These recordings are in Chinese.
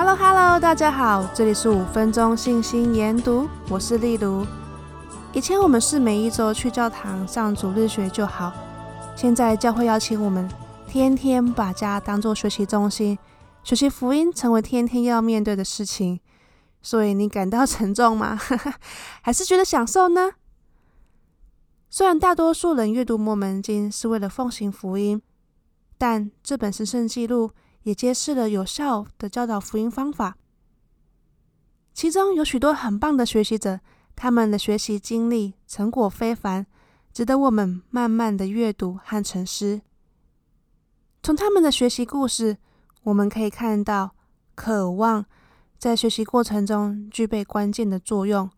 Hello Hello，大家好，这里是五分钟信心研读，我是丽茹。以前我们是每一周去教堂上主日学就好，现在教会邀请我们天天把家当做学习中心，学习福音成为天天要面对的事情。所以你感到沉重吗？还是觉得享受呢？虽然大多数人阅读摩门经是为了奉行福音，但这本神圣记录也揭示了有效的教导福音方法。其中有许多很棒的学习者，他们的学习经历成果非凡，值得我们慢慢的阅读和沉思。从他们的学习故事，我们可以看到渴望在学习过程中具备关键的作用，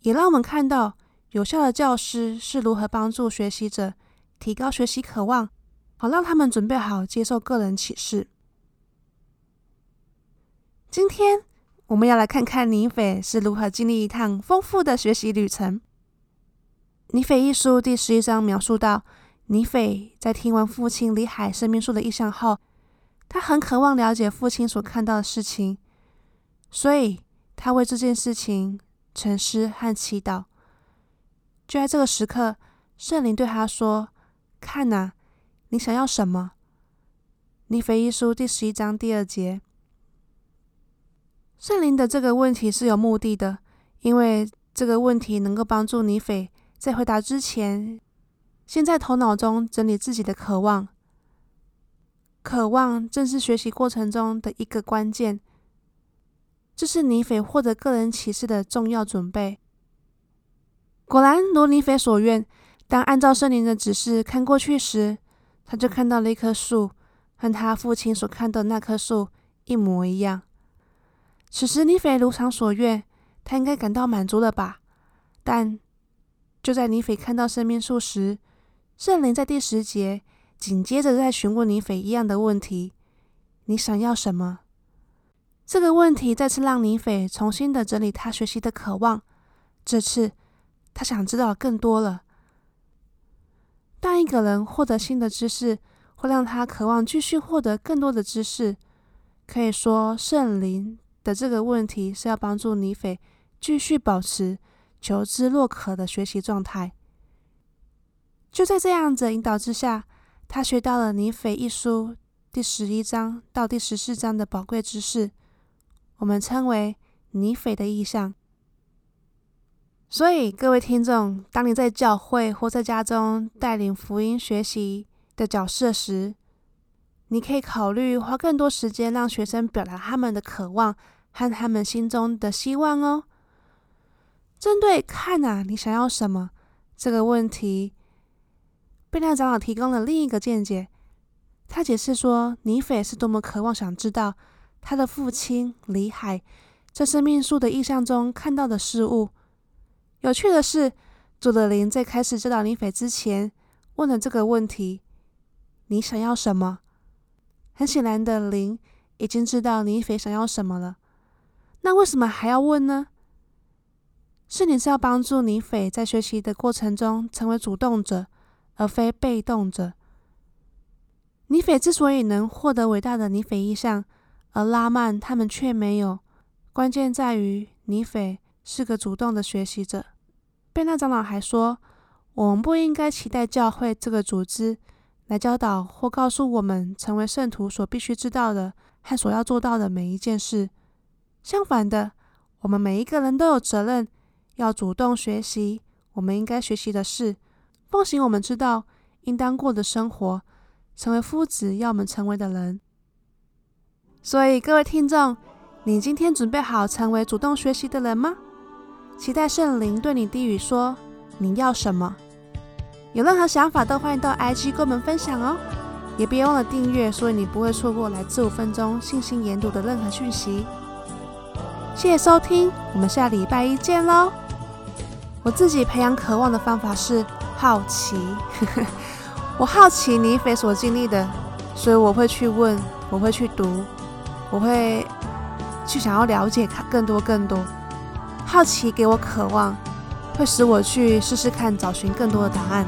也让我们看到有效的教师是如何帮助学习者提高学习渴望，好让他们准备好接受个人启示。今天我们要来看看尼斐是如何经历一趟丰富的学习旅程。尼斐一书第十一章描述到，尼斐在听完父亲李海生命树的意象后，他很渴望了解父亲所看到的事情，所以他为这件事情沉思和祈祷。就在这个时刻，圣灵对他说：“看呐，你想要什么？”尼斐一书第十一章第二节。圣灵的这个问题是有目的的，因为这个问题能够帮助尼斐在回答之前，先在头脑中整理自己的渴望。渴望正是学习过程中的一个关键，这是尼斐获得个人启示的重要准备。果然，如尼斐所愿，当按照圣灵的指示看过去时，他就看到了一棵树，和他父亲所看到那棵树一模一样。此时，尼斐如偿所愿，他应该感到满足了吧？但就在尼斐看到生命树时，圣灵在第十节紧接着再询问尼斐一样的问题：“你想要什么？”这个问题再次让尼斐重新的整理他学习的渴望。这次，他想知道更多了。当一个人获得新的知识，会让他渴望继续获得更多的知识。可以说，圣灵。的这个问题是要帮助尼斐继续保持求知若渴的学习状态。就在这样子引导之下，他学到了尼斐一书第十一章到第十四章的宝贵知识，我们称为尼斐的意象。所以，各位听众，当你在教会或在家中带领福音学习的角色时，你可以考虑花更多时间让学生表达他们的渴望和他们心中的希望哦。针对“看啊，你想要什么”这个问题，贝纳长老提供了另一个见解。他解释说，尼斐是多么渴望想知道他的父亲李海在生命树的意象中看到的事物。有趣的是，主的灵在开始教导尼斐之前问了这个问题：“你想要什么？”很显然的，灵已经知道尼斐想要什么了。那为什么还要问呢？是你是要帮助尼斐在学习的过程中成为主动者，而非被动者。尼斐之所以能获得伟大的尼斐意象，而拉曼他们却没有，关键在于尼斐是个主动的学习者。贝纳长老还说，我们不应该期待教会这个组织。来教导或告诉我们成为圣徒所必须知道的和所要做到的每一件事。相反的，我们每一个人都有责任要主动学习我们应该学习的事，奉行我们知道应当过的生活，成为夫子要我们成为的人。所以，各位听众，你今天准备好成为主动学习的人吗？期待圣灵对你低语说：“你要什么？”有任何想法都欢迎到 IG 跟我们分享哦，也别忘了订阅，所以你不会错过来自五分钟信心研读的任何讯息。谢谢收听，我们下礼拜一见喽。我自己培养渴望的方法是好奇，我好奇你所经历的，所以我会去问，我会去读，我会去想要了解它更多更多。好奇给我渴望。会使我去试试看，找寻更多的答案。